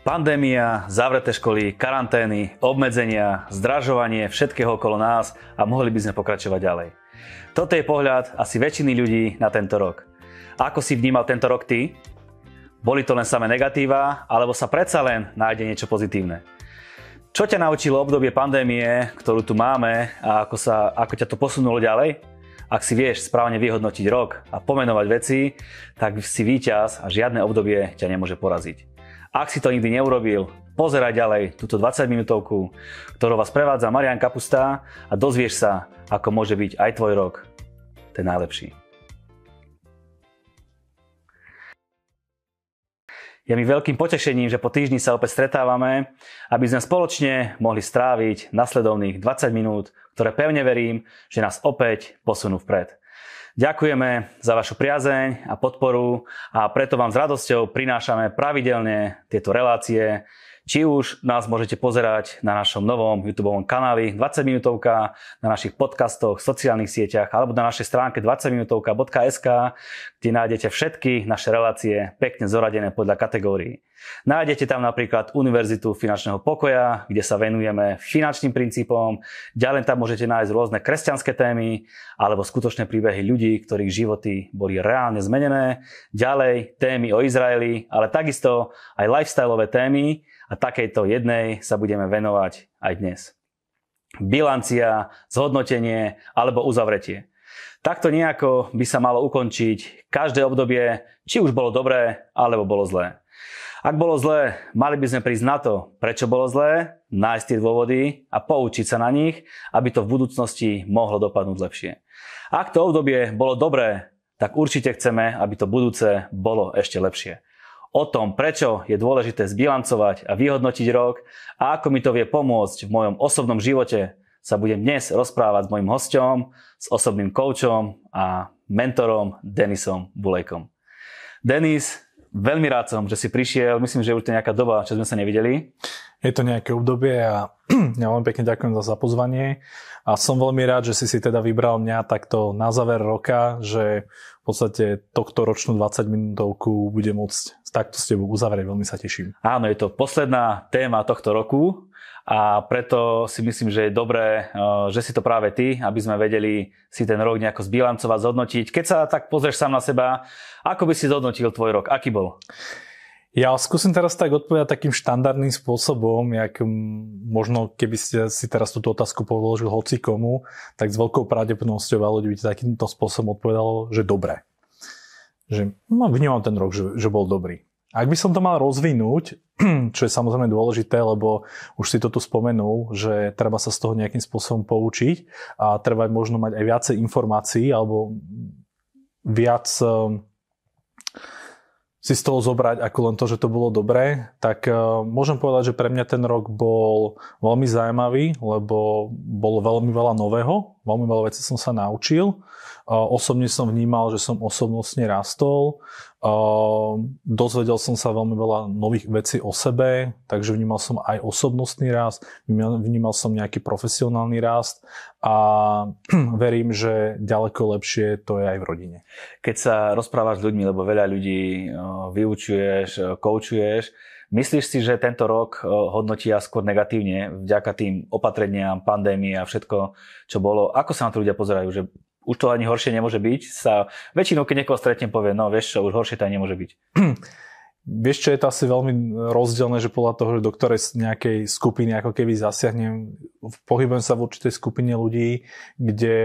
Pandémia, zavreté školy, karantény, obmedzenia, zdražovanie všetkého okolo nás a mohli by sme pokračovať ďalej. Toto je pohľad asi väčšiny ľudí na tento rok. Ako si vnímal tento rok ty? Boli to len samé negatíva, alebo sa predsa len nájde niečo pozitívne? Čo ťa naučilo obdobie pandémie, ktorú tu máme a ako, sa, ako ťa to posunulo ďalej? Ak si vieš správne vyhodnotiť rok a pomenovať veci, tak si víťaz a žiadne obdobie ťa nemôže poraziť. Ak si to nikdy neurobil, pozeraj ďalej túto 20 minútovku, ktorou vás prevádza Marian Kapustá a dozvieš sa, ako môže byť aj tvoj rok ten najlepší. Je mi veľkým potešením, že po týždni sa opäť stretávame, aby sme spoločne mohli stráviť nasledovných 20 minút, ktoré pevne verím, že nás opäť posunú vpred. Ďakujeme za vašu priazeň a podporu a preto vám s radosťou prinášame pravidelne tieto relácie. Či už nás môžete pozerať na našom novom YouTube kanáli 20 minútovka, na našich podcastoch, sociálnych sieťach alebo na našej stránke 20minutovka.sk, kde nájdete všetky naše relácie pekne zoradené podľa kategórií. Nájdete tam napríklad Univerzitu finančného pokoja, kde sa venujeme finančným princípom. Ďalej tam môžete nájsť rôzne kresťanské témy alebo skutočné príbehy ľudí, ktorých životy boli reálne zmenené. Ďalej témy o Izraeli, ale takisto aj lifestyleové témy a takejto jednej sa budeme venovať aj dnes. Bilancia, zhodnotenie alebo uzavretie. Takto nejako by sa malo ukončiť každé obdobie, či už bolo dobré alebo bolo zlé. Ak bolo zlé, mali by sme prísť na to, prečo bolo zlé, nájsť tie dôvody a poučiť sa na nich, aby to v budúcnosti mohlo dopadnúť lepšie. Ak to obdobie bolo dobré, tak určite chceme, aby to budúce bolo ešte lepšie. O tom, prečo je dôležité zbilancovať a vyhodnotiť rok a ako mi to vie pomôcť v mojom osobnom živote, sa budem dnes rozprávať s mojim hostom, s osobným koučom a mentorom Denisom Bulejkom. Denis, Veľmi rád som, že si prišiel. Myslím, že už to je nejaká doba, čo sme sa nevideli. Je to nejaké obdobie a ja veľmi pekne ďakujem za zapozvanie. A som veľmi rád, že si si teda vybral mňa takto na záver roka, že v podstate tohto ročnú 20 minútovku bude môcť takto s tebou uzavrieť. Veľmi sa teším. Áno, je to posledná téma tohto roku a preto si myslím, že je dobré, eh, že si to práve ty, aby sme vedeli si ten rok nejako zbilancovať, zhodnotiť. Keď sa tak pozrieš sám na seba, ako by si zhodnotil tvoj rok? Aký bol? Ja skúsim teraz tak odpovedať takým štandardným spôsobom, jak možno keby ste si teraz túto otázku položil hoci komu, tak s veľkou pravdepodobnosťou ľudí by takýmto spôsobom odpovedalo, že dobre. Že no, vnímam ten rok, že, že bol dobrý. Ak by som to mal rozvinúť, čo je samozrejme dôležité, lebo už si to tu spomenul, že treba sa z toho nejakým spôsobom poučiť a treba možno mať aj viacej informácií alebo viac ehm, si z toho zobrať ako len to, že to bolo dobré, tak ehm, môžem povedať, že pre mňa ten rok bol veľmi zaujímavý, lebo bolo veľmi veľa nového, veľmi veľa vecí som sa naučil. Osobne som vnímal, že som osobnostne rastol. Dozvedel som sa veľmi veľa nových vecí o sebe, takže vnímal som aj osobnostný rast, vnímal som nejaký profesionálny rast a verím, že ďaleko lepšie to je aj v rodine. Keď sa rozprávaš s ľuďmi, lebo veľa ľudí vyučuješ, koučuješ, Myslíš si, že tento rok hodnotia skôr negatívne vďaka tým opatreniam, pandémie a všetko, čo bolo? Ako sa na to ľudia pozerajú? Že už to ani horšie nemôže byť, sa väčšinou, keď niekoho stretnem, povie, no vieš čo, už horšie to ani nemôže byť. Vieš, čo je to asi veľmi rozdielne, že podľa toho, že do ktorej nejakej skupiny ako keby zasiahnem, pohybujem sa v určitej skupine ľudí, kde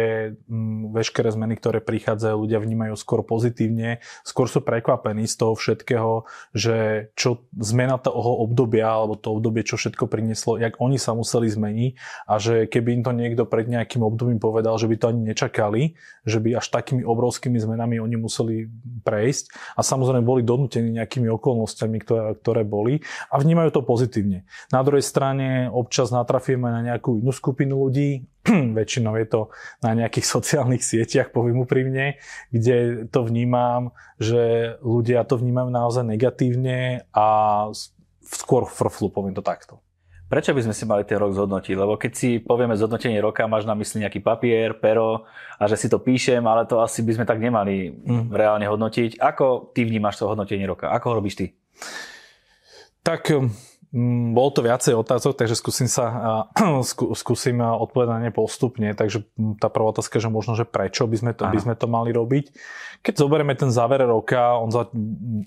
mm, veškeré zmeny, ktoré prichádzajú, ľudia vnímajú skôr pozitívne, skôr sú prekvapení z toho všetkého, že čo zmena toho obdobia, alebo to obdobie, čo všetko prinieslo, jak oni sa museli zmeniť a že keby im to niekto pred nejakým obdobím povedal, že by to ani nečakali, že by až takými obrovskými zmenami oni museli prejsť. A samozrejme boli donútení nejakými okolnostiami, ktoré, ktoré boli a vnímajú to pozitívne. Na druhej strane občas natrafíme na nejakú inú skupinu ľudí, väčšinou je to na nejakých sociálnych sieťach, poviem úprimne, kde to vnímam, že ľudia to vnímajú naozaj negatívne a skôr frflu, poviem to takto. Prečo by sme si mali ten rok zhodnotiť? Lebo keď si povieme zhodnotenie roka, máš na mysli nejaký papier, pero a že si to píšem, ale to asi by sme tak nemali mm. reálne hodnotiť. Ako ty vnímaš to hodnotenie roka? Ako ho robíš ty? Tak bolo to viacej otázok, takže skúsim sa skúsim odpovedať na ne postupne. Takže mm, tá prvá otázka, že možno, že prečo by sme to, by sme to mali robiť. Keď zoberieme ten záver roka, on za,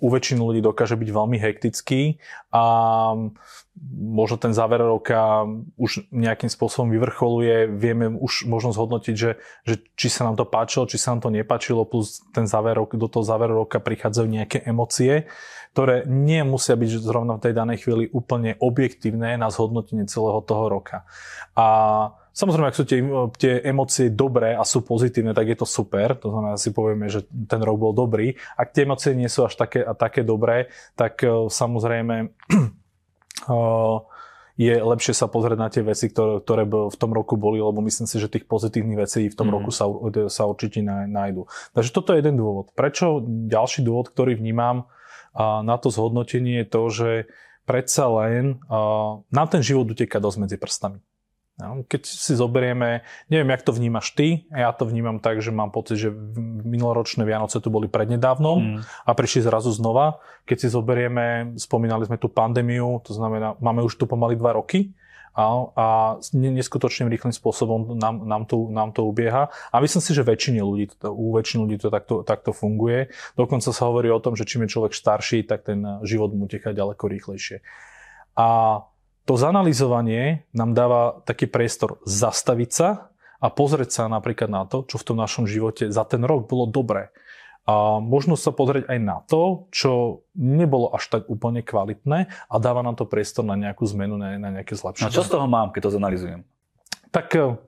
u väčšiny ľudí dokáže byť veľmi hektický a možno ten záver roka už nejakým spôsobom vyvrcholuje, vieme už možno zhodnotiť, že, že či sa nám to páčilo, či sa nám to nepáčilo, plus ten záver, do toho záveru roka prichádzajú nejaké emócie ktoré nemusia byť zrovna v tej danej chvíli úplne objektívne na zhodnotenie celého toho roka. A Samozrejme, ak sú tie, tie emócie dobré a sú pozitívne, tak je to super. To znamená, si povieme, že ten rok bol dobrý. Ak tie emócie nie sú až také, a také dobré, tak uh, samozrejme uh, je lepšie sa pozrieť na tie veci, ktoré, ktoré v tom roku boli, lebo myslím si, že tých pozitívnych vecí v tom mm. roku sa, sa určite nájdu. Takže toto je jeden dôvod. Prečo ďalší dôvod, ktorý vnímam, na to zhodnotenie je to, že predsa len nám ten život uteká dosť medzi prstami. No, keď si zoberieme, neviem, jak to vnímaš ty, ja to vnímam tak, že mám pocit, že minuloročné Vianoce tu boli prednedávnom mm. a prišli zrazu znova. Keď si zoberieme, spomínali sme tu pandémiu, to znamená, máme už tu pomaly dva roky, a, a neskutočným rýchlým spôsobom nám, nám, to, nám to ubieha. A myslím si, že väčšine ľudí, u väčšiny ľudí to takto, takto funguje. Dokonca sa hovorí o tom, že čím je človek starší, tak ten život mu teká ďaleko rýchlejšie. A to zanalizovanie nám dáva taký priestor zastaviť sa a pozrieť sa napríklad na to, čo v tom našom živote za ten rok bolo dobré a možno sa pozrieť aj na to, čo nebolo až tak úplne kvalitné a dáva nám to priestor na nejakú zmenu, na, na nejaké zlepšenie. A čo z toho mám, keď to zanalizujem? Tak e,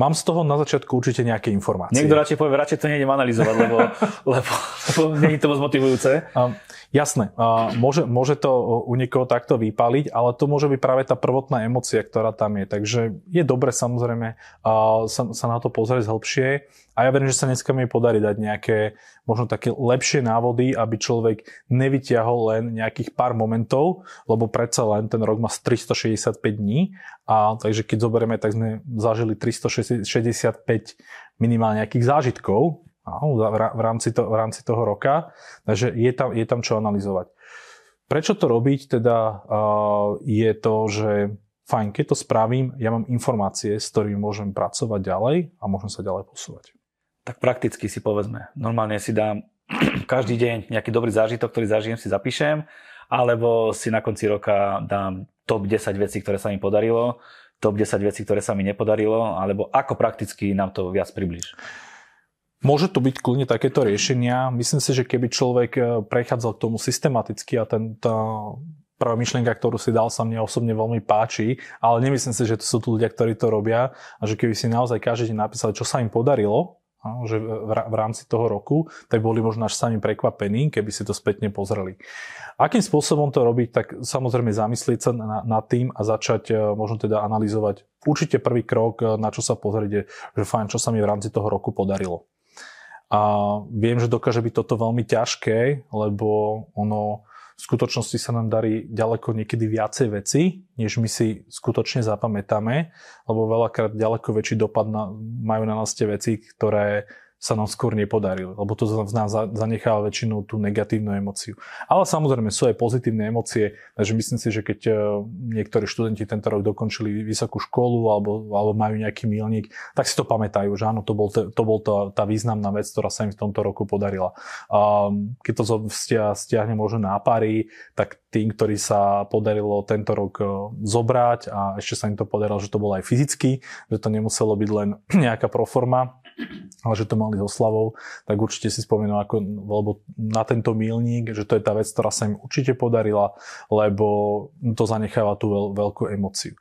Mám z toho na začiatku určite nejaké informácie. Niekto radšej povie, radšej to nejdem analyzovať, lebo, lebo, lebo nie je to moc motivujúce. Um, jasné, uh, môže, môže to u niekoho takto vypaliť, ale to môže byť práve tá prvotná emocia, ktorá tam je. Takže je dobre samozrejme uh, sa, sa na to pozrieť hĺbšie a ja verím, že sa dneska mi podarí dať nejaké možno také lepšie návody, aby človek nevyťahol len nejakých pár momentov, lebo predsa len ten rok má 365 dní a takže keď zoberieme, tak sme zažili 365 minimálne nejakých zážitkov v rámci, to, v rámci toho roka, takže je tam, je tam čo analyzovať. Prečo to robiť? Teda je to, že fajn, keď to spravím, ja mám informácie, s ktorými môžem pracovať ďalej a môžem sa ďalej posúvať tak prakticky si povedzme, normálne si dám každý deň nejaký dobrý zážitok, ktorý zažijem, si zapíšem, alebo si na konci roka dám top 10 vecí, ktoré sa mi podarilo, top 10 vecí, ktoré sa mi nepodarilo, alebo ako prakticky nám to viac približ. Môže to byť kľudne takéto riešenia. Myslím si, že keby človek e, prechádzal k tomu systematicky a ten, tá prvá myšlienka, ktorú si dal, sa mne osobne veľmi páči, ale nemyslím si, že to sú tu ľudia, ktorí to robia a že keby si naozaj každý deň napísali, čo sa im podarilo, že v rámci toho roku, tak boli možno až sami prekvapení, keby si to spätne pozreli. Akým spôsobom to robiť, tak samozrejme zamyslieť sa nad tým a začať e, možno teda analyzovať určite prvý krok, e, na čo sa pozrieť, že fajn, čo sa mi v rámci toho roku podarilo. A viem, že dokáže byť toto veľmi ťažké, lebo ono v skutočnosti sa nám darí ďaleko niekedy viacej veci, než my si skutočne zapamätáme, lebo veľakrát ďaleko väčší dopad na, majú na nás tie veci, ktoré sa nám skôr nepodarilo, lebo to v nás zanecháva väčšinou tú negatívnu emociu. Ale samozrejme sú aj pozitívne emócie, takže myslím si, že keď e, niektorí študenti tento rok dokončili vysokú školu alebo, alebo majú nejaký milník, tak si to pamätajú, že áno, to bol, to bol tá, tá významná vec, ktorá sa im v tomto roku podarila. A keď to stiahne možno na pary, tak tým, ktorí sa podarilo tento rok e, zobrať a ešte sa im to podarilo, že to bolo aj fyzicky, že to nemuselo byť len nejaká proforma, ale že to mali so slavou, tak určite si spomenú ako, lebo na tento milník, že to je tá vec, ktorá sa im určite podarila, lebo to zanecháva tú veľ, veľkú emociu.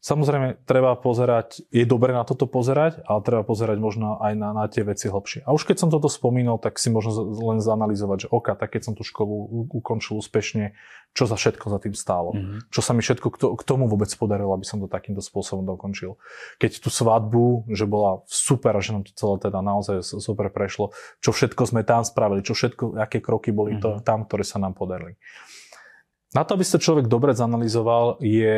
Samozrejme, treba pozerať, je dobre na toto pozerať, ale treba pozerať možno aj na, na tie veci hlbšie. A už keď som toto spomínal, tak si možno len zanalizovať, že oka, tak keď som tú školu ukončil úspešne, čo za všetko za tým stálo. Mm-hmm. Čo sa mi všetko k, to, k tomu vôbec podarilo, aby som to takýmto spôsobom dokončil. Keď tú svadbu, že bola super a že nám to celé teda naozaj super prešlo, čo všetko sme tam spravili, čo všetko, aké kroky boli mm-hmm. to, tam, ktoré sa nám podarili. Na to, aby ste človek dobre zanalizoval, je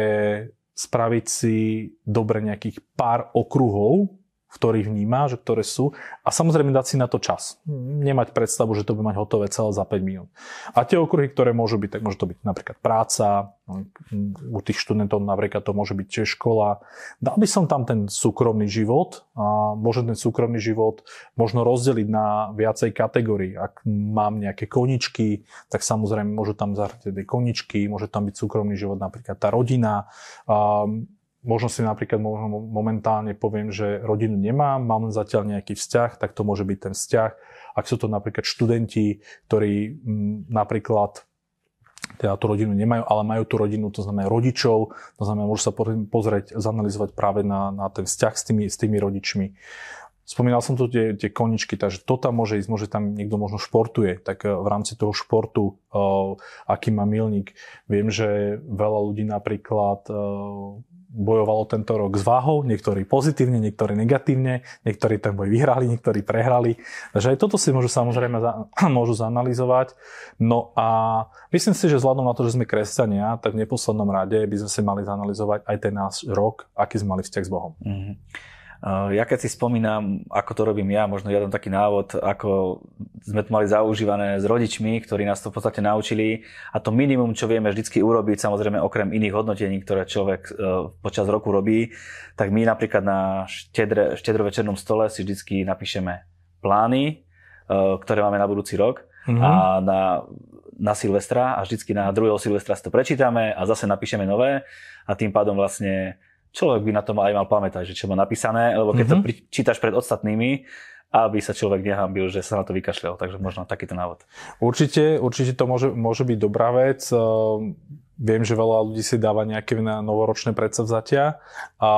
spraviť si dobre nejakých pár okruhov, v vníma, že ktoré sú a samozrejme dať si na to čas. Nemať predstavu, že to by mať hotové celé za 5 minút. A tie okruhy, ktoré môžu byť, tak môže to byť napríklad práca, u tých študentov napríklad to môže byť tiež škola. Dal by som tam ten súkromný život a môžem ten súkromný život možno rozdeliť na viacej kategórií. Ak mám nejaké koničky, tak samozrejme môžu tam zahrať koničky, môže tam byť súkromný život napríklad tá rodina, možno si napríklad možno momentálne poviem, že rodinu nemám, mám zatiaľ nejaký vzťah, tak to môže byť ten vzťah. Ak sú to napríklad študenti, ktorí m, napríklad teda tú rodinu nemajú, ale majú tú rodinu, to znamená rodičov, to znamená, môžu sa pozrieť, zanalizovať práve na, na ten vzťah s tými, s tými rodičmi. Spomínal som tu tie, tie koničky, takže to tam môže ísť, môže tam niekto možno športuje, tak eh, v rámci toho športu, uh, aký má milník. Viem, že veľa ľudí napríklad uh, bojovalo tento rok s váhou, niektorí pozitívne, niektorí negatívne, niektorí ten boj vyhrali, niektorí prehrali. Takže aj toto si môžu samozrejme za, môžu zanalizovať. No a myslím si, že vzhľadom na to, že sme kresťania, tak v neposlednom rade by sme si mali zanalizovať aj ten náš rok, aký sme mali vzťah s Bohom. Mm-hmm. Eh, ja keď si spomínam, ako to robím ja, možno ja dám taký návod, ako sme to mali zaužívané s rodičmi, ktorí nás to v podstate naučili. A to minimum, čo vieme vždycky urobiť, samozrejme okrem iných hodnotení, ktoré človek eh, počas roku robí, tak my napríklad na štedre, štedrovečernom stole si vždycky napíšeme plány, eh, ktoré máme na budúci rok. Mm-hmm. a na, na Silvestra a vždycky na druhého Silvestra si to prečítame a zase napíšeme nové. A tým pádom vlastne človek by na to aj mal pamätať, že čo má napísané, lebo keď mm-hmm. to mhm. čítaš pred ostatnými, aby sa človek nehambil, že sa na to vykašľal. Takže možno takýto návod. Určite, určite to môže, môže byť dobrá vec. Ehm, viem, že veľa ľudí si dáva nejaké novoročné predsavzatia a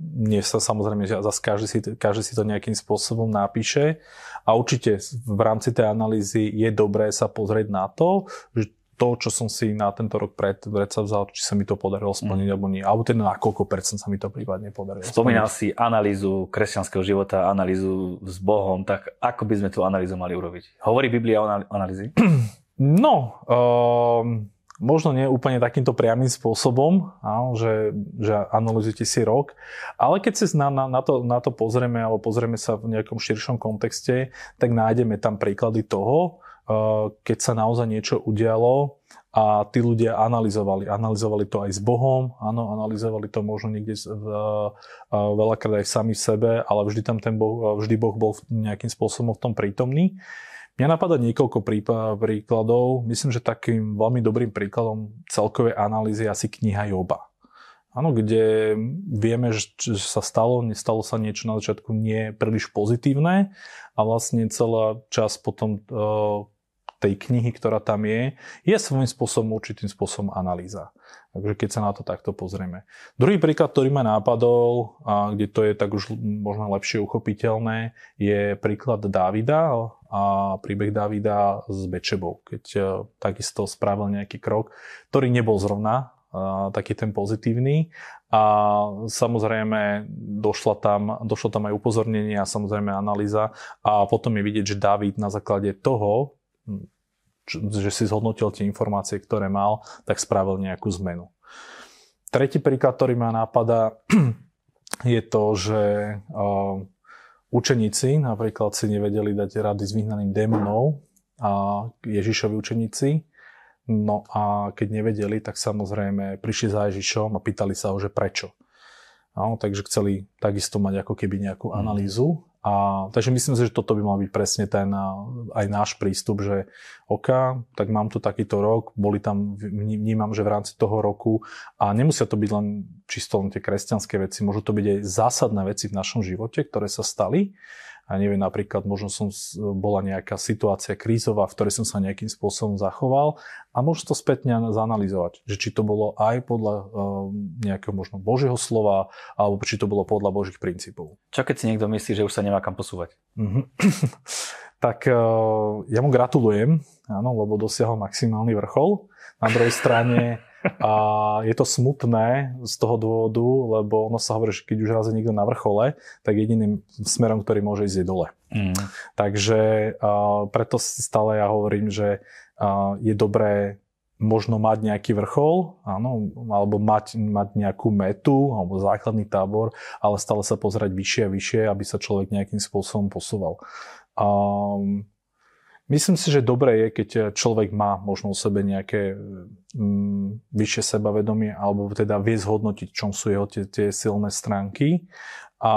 nie sa samozrejme, že zase každý si, každý si to nejakým spôsobom napíše. A určite v rámci tej analýzy je dobré sa pozrieť na to, že to, čo som si na tento rok pred, predsa vzal, či sa mi to podarilo splniť mm. alebo nie. Alebo teda na koľko percent sa mi to prípadne podarilo Spomínal splniť. si analýzu kresťanského života, analýzu s Bohom, tak ako by sme tú analýzu mali urobiť? Hovorí Biblia o analýzi? No, um, možno nie úplne takýmto priamým spôsobom, áno, že, že analyzujete si rok, ale keď si na, na, na, to, na to pozrieme alebo pozrieme sa v nejakom širšom kontexte, tak nájdeme tam príklady toho, keď sa naozaj niečo udialo a tí ľudia analyzovali. Analyzovali to aj s Bohom, áno, analyzovali to možno niekde v, eh, veľakrát aj sami v sebe, ale vždy tam ten boh, vždy Boh bol nejakým spôsobom v tom prítomný. Mňa napadá niekoľko príkladov. Myslím, že takým veľmi dobrým príkladom celkovej analýzy je asi kniha Joba. Áno, kde vieme, že, sa stalo, nestalo sa niečo na začiatku nie príliš pozitívne a vlastne celá čas potom tej knihy, ktorá tam je, je svojím spôsobom, určitým spôsobom analýza. Takže keď sa na to takto pozrieme. Druhý príklad, ktorý ma nápadol, a kde to je tak už možno lepšie uchopiteľné, je príklad Dávida a príbeh Dávida s Bečebou, keď e, takisto spravil nejaký krok, ktorý nebol zrovna taký ten pozitívny. A samozrejme došla tam, došlo tam aj upozornenie a samozrejme analýza. A potom je vidieť, že David na základe toho, že si zhodnotil tie informácie, ktoré mal, tak spravil nejakú zmenu. Tretí príklad, ktorý ma napadá, je to, že učeníci napríklad si nevedeli dať rady s vyhnaným démonov a Ježišovi učeníci. No a keď nevedeli, tak samozrejme prišli za Ježišom a pýtali sa ho, že prečo. No, takže chceli takisto mať ako keby nejakú mhm. analýzu a, takže myslím si, že toto by mal byť presne ten aj náš prístup, že OK, tak mám tu takýto rok, boli tam, vnímam, že v rámci toho roku a nemusia to byť len čisto len tie kresťanské veci, môžu to byť aj zásadné veci v našom živote, ktoré sa stali a neviem, napríklad možno som bola nejaká situácia krízová, v ktorej som sa nejakým spôsobom zachoval a môžem to spätne zanalizovať, že či to bolo aj podľa uh, nejakého možno Božieho slova, alebo či to bolo podľa Božích princípov. Čo keď si niekto myslí, že už sa nemá kam posúvať? Mm-hmm. tak uh, ja mu gratulujem, áno, lebo dosiahol maximálny vrchol. Na druhej strane a je to smutné z toho dôvodu, lebo ono sa hovorí, že keď už raz je niekto na vrchole, tak jediným smerom, ktorý môže ísť je dole. Mm. Takže a, preto stále ja hovorím, že a, je dobré možno mať nejaký vrchol, áno, alebo mať, mať nejakú metu, alebo základný tábor, ale stále sa pozerať vyššie a vyššie, aby sa človek nejakým spôsobom posúval. Um, myslím si, že dobré je, keď človek má možno o sebe nejaké um, vyššie sebavedomie, alebo teda vie zhodnotiť, čom sú jeho tie, tie silné stránky a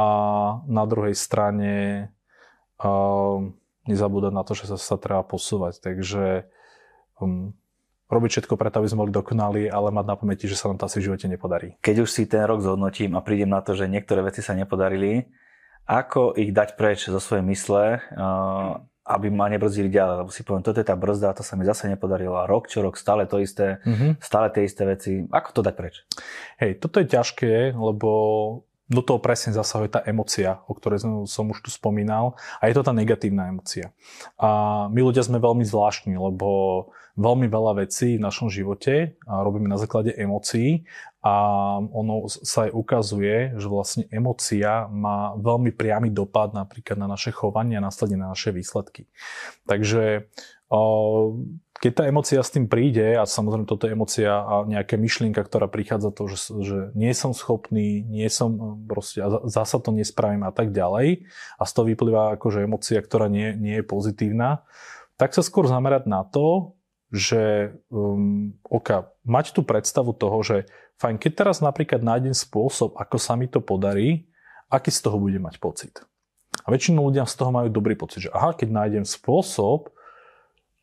na druhej strane um, nezabúdať na to, že sa, sa treba posúvať. Takže um, robiť všetko preto, aby sme boli dokonali, ale mať na pamäti, že sa nám to asi v živote nepodarí. Keď už si ten rok zhodnotím a prídem na to, že niektoré veci sa nepodarili, ako ich dať preč zo svojej mysle, uh, aby ma nebrzdili ďalej, lebo si poviem, toto je tá brzda, to sa mi zase nepodarilo a rok čo rok stále to isté, mm-hmm. stále tie isté veci. Ako to dať preč? Hej, toto je ťažké, lebo do toho presne zasahuje tá emocia, o ktorej som už tu spomínal. A je to tá negatívna emocia. A my ľudia sme veľmi zvláštni, lebo veľmi veľa vecí v našom živote robíme na základe emócií a ono sa aj ukazuje, že vlastne emocia má veľmi priamy dopad napríklad na naše chovanie a následne na naše výsledky. Takže keď tá emocia s tým príde, a samozrejme toto je emocia a nejaká myšlienka, ktorá prichádza to, že, že nie som schopný, nie som proste, a zasa to nespravím a tak ďalej, a z toho vyplýva akože emocia, ktorá nie, nie je pozitívna, tak sa skôr zamerať na to, že um, oka, mať tú predstavu toho, že fajn, keď teraz napríklad nájdem spôsob, ako sa mi to podarí, aký z toho bude mať pocit. A väčšinou ľudia z toho majú dobrý pocit, že aha, keď nájdem spôsob,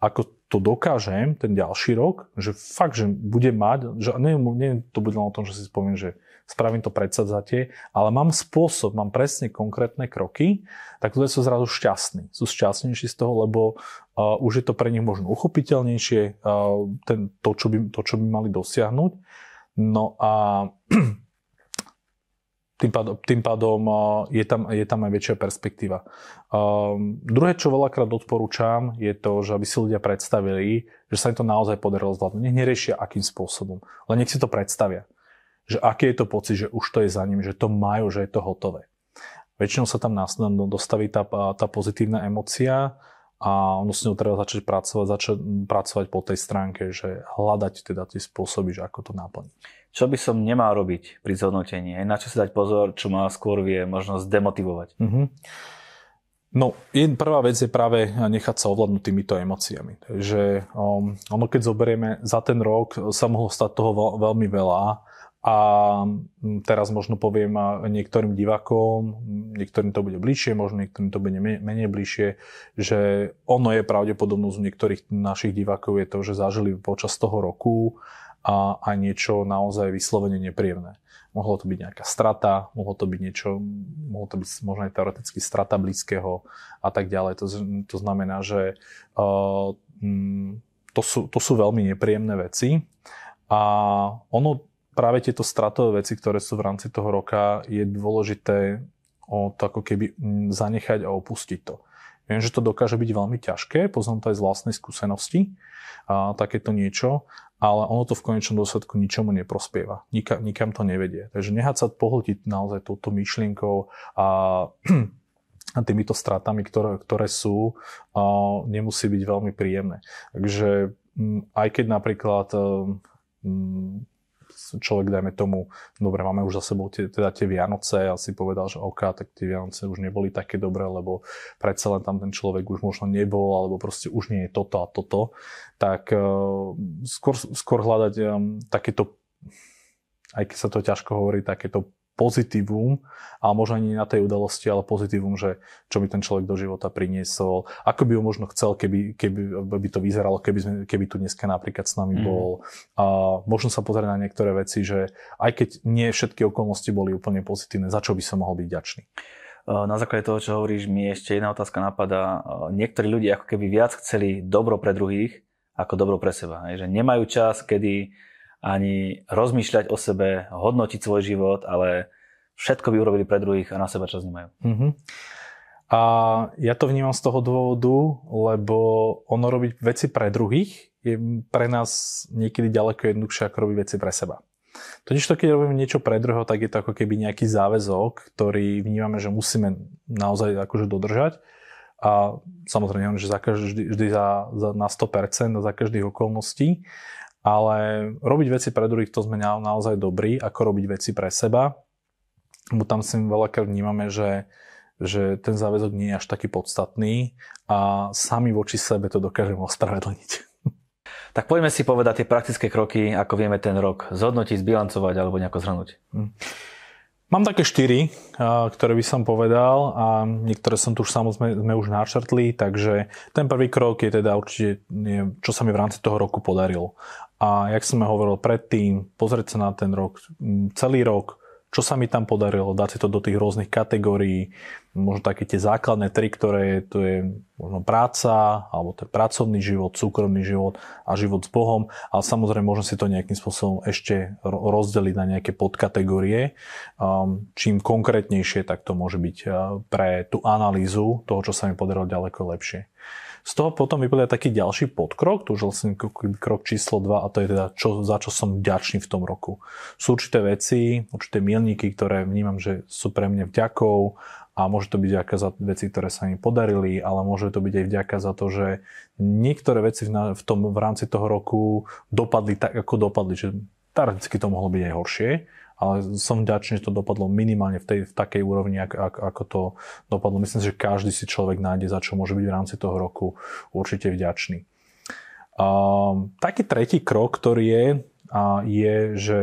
ako to dokážem ten ďalší rok, že fakt, že budem mať, že nie, nie to bude len o tom, že si spomiem, že spravím to predsadzatie, ale mám spôsob, mám presne konkrétne kroky, tak ľudia sú zrazu šťastní. Sú šťastnejší z toho, lebo uh, už je to pre nich možno uchopiteľnejšie, uh, ten, to, čo by, to, čo by mali dosiahnuť. No a tým pádom, tým pádom je, tam, je tam aj väčšia perspektíva. Um, druhé, čo veľakrát odporúčam, je to, že aby si ľudia predstavili, že sa im to naozaj podarilo zvládnuť. Nech neriešia akým spôsobom, ale nech si to predstavia. Že aký je to pocit, že už to je za ním, že to majú, že je to hotové. Väčšinou sa tam následne dostaví tá, tá pozitívna emocia a ono s ňou treba začať pracovať, začať pracovať po tej stránke, že hľadať teda tie spôsoby, že ako to naplniť čo by som nemal robiť pri zhodnotení, na čo si dať pozor, čo ma skôr vie možno zdemotivovať. Mm-hmm. No, prvá vec je práve nechať sa ovládnuť týmito emóciami. Takže um, ono, keď zoberieme, za ten rok sa mohlo stať toho veľmi veľa a mm, teraz možno poviem niektorým divákom, niektorým to bude bližšie, možno niektorým to bude menej bližšie, že ono je pravdepodobnosť u niektorých našich divákov je to, že zažili počas toho roku a, a niečo naozaj vyslovene nepríjemné. Mohlo to byť nejaká strata, mohlo to byť niečo, mohlo to byť možno aj teoreticky strata blízkeho a tak ďalej. To, to znamená, že uh, to, sú, to sú veľmi nepríjemné veci a ono práve tieto stratové veci, ktoré sú v rámci toho roka, je dôležité o to ako keby zanechať a opustiť to. Viem, že to dokáže byť veľmi ťažké, poznám to aj z vlastnej skúsenosti, a takéto niečo, ale ono to v konečnom dôsledku ničomu neprospieva. Nikam, nikam to nevedie. Takže nehať sa pohltiť naozaj touto myšlienkou a a týmito stratami, ktoré, ktoré sú, uh, nemusí byť veľmi príjemné. Takže um, aj keď napríklad um, človek, dajme tomu, dobre, máme už za sebou tie, teda tie Vianoce a si povedal, že OK, tak tie Vianoce už neboli také dobré, lebo predsa len tam ten človek už možno nebol, alebo proste už nie je toto a toto, tak uh, skôr, skôr hľadať um, takéto, aj keď sa to ťažko hovorí, takéto pozitívum, a možno ani na tej udalosti, ale pozitívum, že čo by ten človek do života priniesol, ako by ho možno chcel, keby, keby by to vyzeralo, keby, sme, keby tu dneska napríklad s nami mm. bol. A možno sa pozrieť na niektoré veci, že aj keď nie všetky okolnosti boli úplne pozitívne, za čo by som mohol byť ďačný. Na základe toho, čo hovoríš, mi ešte jedna otázka napadá. Niektorí ľudia ako keby viac chceli dobro pre druhých, ako dobro pre seba. Že nemajú čas, kedy ani rozmýšľať o sebe, hodnotiť svoj život, ale všetko by urobili pre druhých a na seba čas nemajú. Mm-hmm. A ja to vnímam z toho dôvodu, lebo ono robiť veci pre druhých je pre nás niekedy ďaleko jednoduchšie ako robiť veci pre seba. Totiž to, keď robíme niečo pre druhého, tak je to ako keby nejaký záväzok, ktorý vnímame, že musíme naozaj akože dodržať. A samozrejme, že za každý, vždy za, za, na 100% za každých okolností ale robiť veci pre druhých, to sme naozaj dobrí, ako robiť veci pre seba, bo tam si veľakrát vnímame, že, že ten záväzok nie je až taký podstatný a sami voči sebe to dokážeme ospravedlniť. Tak poďme si povedať tie praktické kroky, ako vieme ten rok zhodnotiť, zbilancovať alebo nejako zhrnúť. Hm. Mám také štyri, ktoré by som povedal a niektoré som tu už samozrejme sme už načrtli, takže ten prvý krok je teda určite, čo sa mi v rámci toho roku podarilo. A jak som hovoril predtým, pozrieť sa na ten rok, celý rok, čo sa mi tam podarilo, dať si to do tých rôznych kategórií, možno také tie základné tri, ktoré to je možno práca, alebo ten pracovný život, súkromný život a život s Bohom, ale samozrejme možno si to nejakým spôsobom ešte rozdeliť na nejaké podkategórie. Um, čím konkrétnejšie, tak to môže byť uh, pre tú analýzu toho, čo sa mi podarilo ďaleko lepšie. Z toho potom vypadá taký ďalší podkrok, to už vlastne krok číslo 2 a to je teda čo, za čo som vďačný v tom roku. Sú určité veci, určité milníky, ktoré vnímam, že sú pre mňa vďakou a môže to byť vďaka za veci, ktoré sa mi podarili, ale môže to byť aj vďaka za to, že niektoré veci v, tom, v rámci toho roku dopadli tak, ako dopadli, že teoreticky to mohlo byť aj horšie, ale som vďačný, že to dopadlo minimálne v, tej, v takej úrovni, ako, ako, ako to dopadlo. Myslím si, že každý si človek nájde, za čo môže byť v rámci toho roku určite vďačný. Um, taký tretí krok, ktorý je, uh, je, že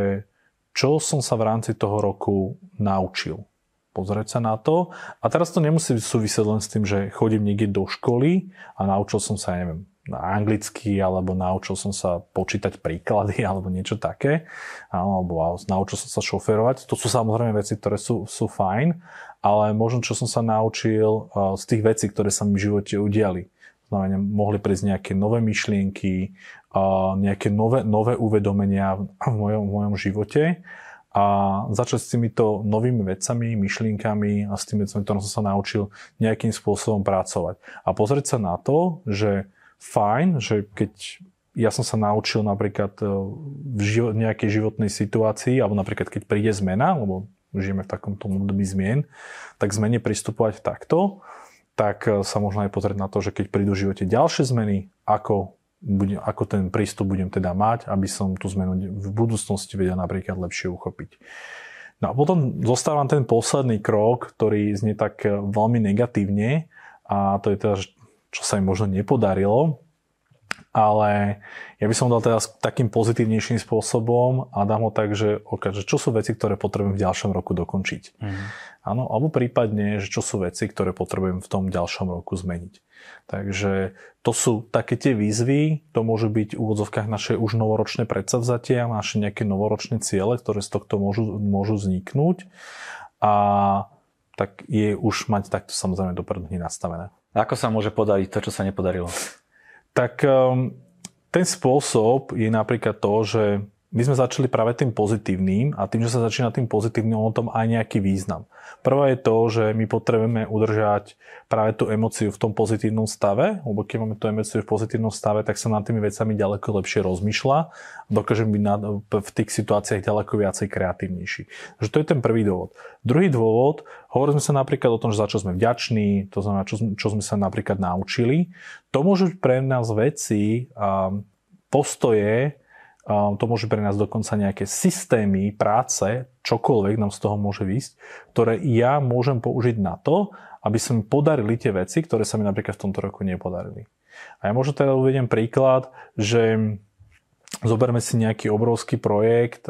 čo som sa v rámci toho roku naučil. Pozrieť sa na to. A teraz to nemusí súvisieť len s tým, že chodím niekde do školy a naučil som sa, ja neviem, anglicky, alebo naučil som sa počítať príklady, alebo niečo také, alebo naučil som sa šoferovať. To sú samozrejme veci, ktoré sú, sú fajn, ale možno čo som sa naučil uh, z tých vecí, ktoré sa mi v živote udiali. Znamená, mohli prísť nejaké nové myšlienky, uh, nejaké nové, nové uvedomenia v mojom, v mojom živote a začať s týmito novými vecami, myšlienkami a s tými vecami, ktoré som sa naučil nejakým spôsobom pracovať. A pozrieť sa na to, že fajn, že keď ja som sa naučil napríklad e, v živo- nejakej životnej situácii, alebo napríklad keď príde zmena, lebo žijeme v takomto období zmien, tak zmene pristupovať takto, tak e, sa možno aj pozrieť na to, že keď prídu v živote ďalšie zmeny, ako, budem, ako ten prístup budem teda mať, aby som tú zmenu v budúcnosti vedel napríklad lepšie uchopiť. No a potom zostávam ten posledný krok, ktorý znie tak e, veľmi negatívne a to je teda, čo sa im možno nepodarilo, ale ja by som dal teda takým pozitívnejším spôsobom a dám ho tak, že, okay, že čo sú veci, ktoré potrebujem v ďalšom roku dokončiť. Mm. Áno, alebo prípadne, že čo sú veci, ktoré potrebujem v tom ďalšom roku zmeniť. Takže to sú také tie výzvy, to môžu byť v úvodzovkách naše už novoročné predsavzatia, naše nejaké novoročné ciele, ktoré z tohto môžu, môžu vzniknúť a tak je už mať takto samozrejme dopredu nastavené. Ako sa môže podariť to, čo sa nepodarilo? Tak um, ten spôsob je napríklad to, že my sme začali práve tým pozitívnym a tým, že sa začína tým pozitívnym, on tom aj nejaký význam. Prvá je to, že my potrebujeme udržať práve tú emociu v tom pozitívnom stave, lebo keď máme tú emociu v pozitívnom stave, tak sa nad tými vecami ďaleko lepšie rozmýšľa a dokážeme byť v tých situáciách ďaleko viacej kreatívnejší. Takže to je ten prvý dôvod. Druhý dôvod, hovorili sme sa napríklad o tom, že za čo sme vďační, to znamená, čo, čo sme sa napríklad naučili. To môžu byť pre nás veci, postoje, to môže pre nás dokonca nejaké systémy práce, čokoľvek nám z toho môže výsť, ktoré ja môžem použiť na to, aby sa mi podarili tie veci, ktoré sa mi napríklad v tomto roku nepodarili. A ja možno teda uvediem príklad, že zoberme si nejaký obrovský projekt,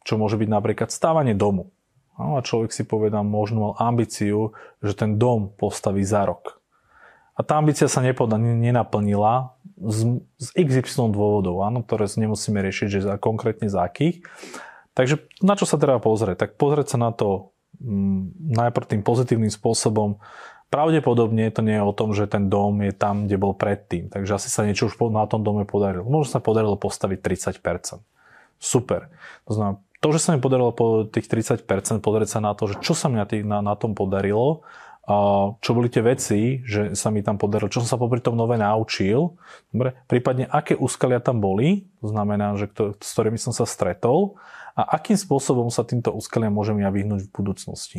čo môže byť napríklad stávanie domu. No a človek si povedal možno mal ambíciu, že ten dom postaví za rok. A tá ambícia sa nepoda, nenaplnila z, z XY dôvodov, áno, ktoré nemusíme riešiť, že za, konkrétne za akých. Takže na čo sa treba pozrieť? Tak pozrieť sa na to m, mm, najprv tým pozitívnym spôsobom. Pravdepodobne to nie je o tom, že ten dom je tam, kde bol predtým. Takže asi sa niečo už na tom dome podarilo. Možno sa podarilo postaviť 30%. Super. To znamená, to, že sa mi podarilo po tých 30%, pozrieť sa na to, že čo sa mi na, na, na tom podarilo čo boli tie veci, že sa mi tam podarilo, čo som sa popri tom nové naučil, dobre, prípadne aké úskalia tam boli, to znamená, že kto, s ktorými som sa stretol a akým spôsobom sa týmto úskaliam môžem ja vyhnúť v budúcnosti.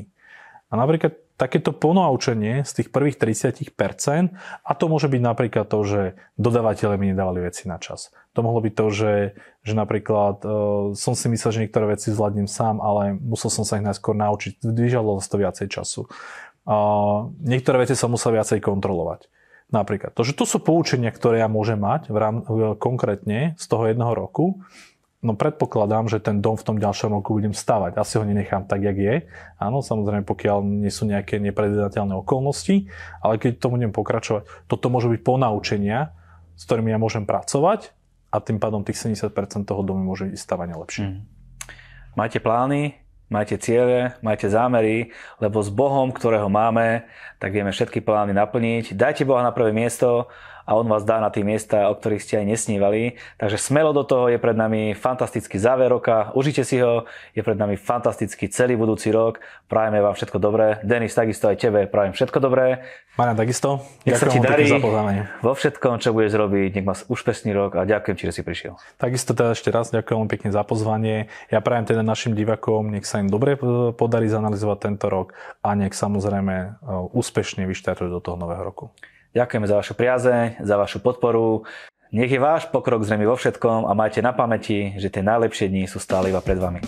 A napríklad takéto ponaučenie z tých prvých 30% a to môže byť napríklad to, že dodávateľe mi nedávali veci na čas. To mohlo byť to, že, že napríklad uh, som si myslel, že niektoré veci zvládnem sám, ale musel som sa ich najskôr naučiť. Vyžadovalo to viacej času. Niektoré veci som musel viacej kontrolovať. Napríklad. To, že to sú poučenia, ktoré ja môžem mať v rám, konkrétne z toho jedného roku, No predpokladám, že ten dom v tom ďalšom roku budem stavať. Asi ho nenechám tak, jak je. Áno, samozrejme, pokiaľ nie sú nejaké nepredvedateľné okolnosti, ale keď to budem pokračovať, toto môže byť ponaučenia, s ktorými ja môžem pracovať a tým pádom tých 70% toho domu môže ísť stavať lepšie. Mm. Máte plány, majte ciele, majte zámery, lebo s Bohom, ktorého máme, tak vieme všetky plány naplniť. Dajte Boha na prvé miesto a on vás dá na tie miesta, o ktorých ste aj nesnívali. Takže smelo do toho je pred nami fantastický záver roka, užite si ho, je pred nami fantastický celý budúci rok. Prajeme vám všetko dobré. Denis, takisto aj tebe prajem všetko dobré. Marian, takisto. Nech sa ti darí vo všetkom, čo budeš robiť. Nech máš úspešný rok a ďakujem ti, že si prišiel. Takisto teda ešte raz ďakujem pekne za pozvanie. Ja prajem teda našim divakom, nech sa im dobre podarí zanalizovať tento rok a nech samozrejme e, úspešne vyštartujú do toho nového roku. Ďakujeme za vašu priazeň, za vašu podporu. Nech je váš pokrok zrejme vo všetkom a majte na pamäti, že tie najlepšie dni sú stále iba pred vami.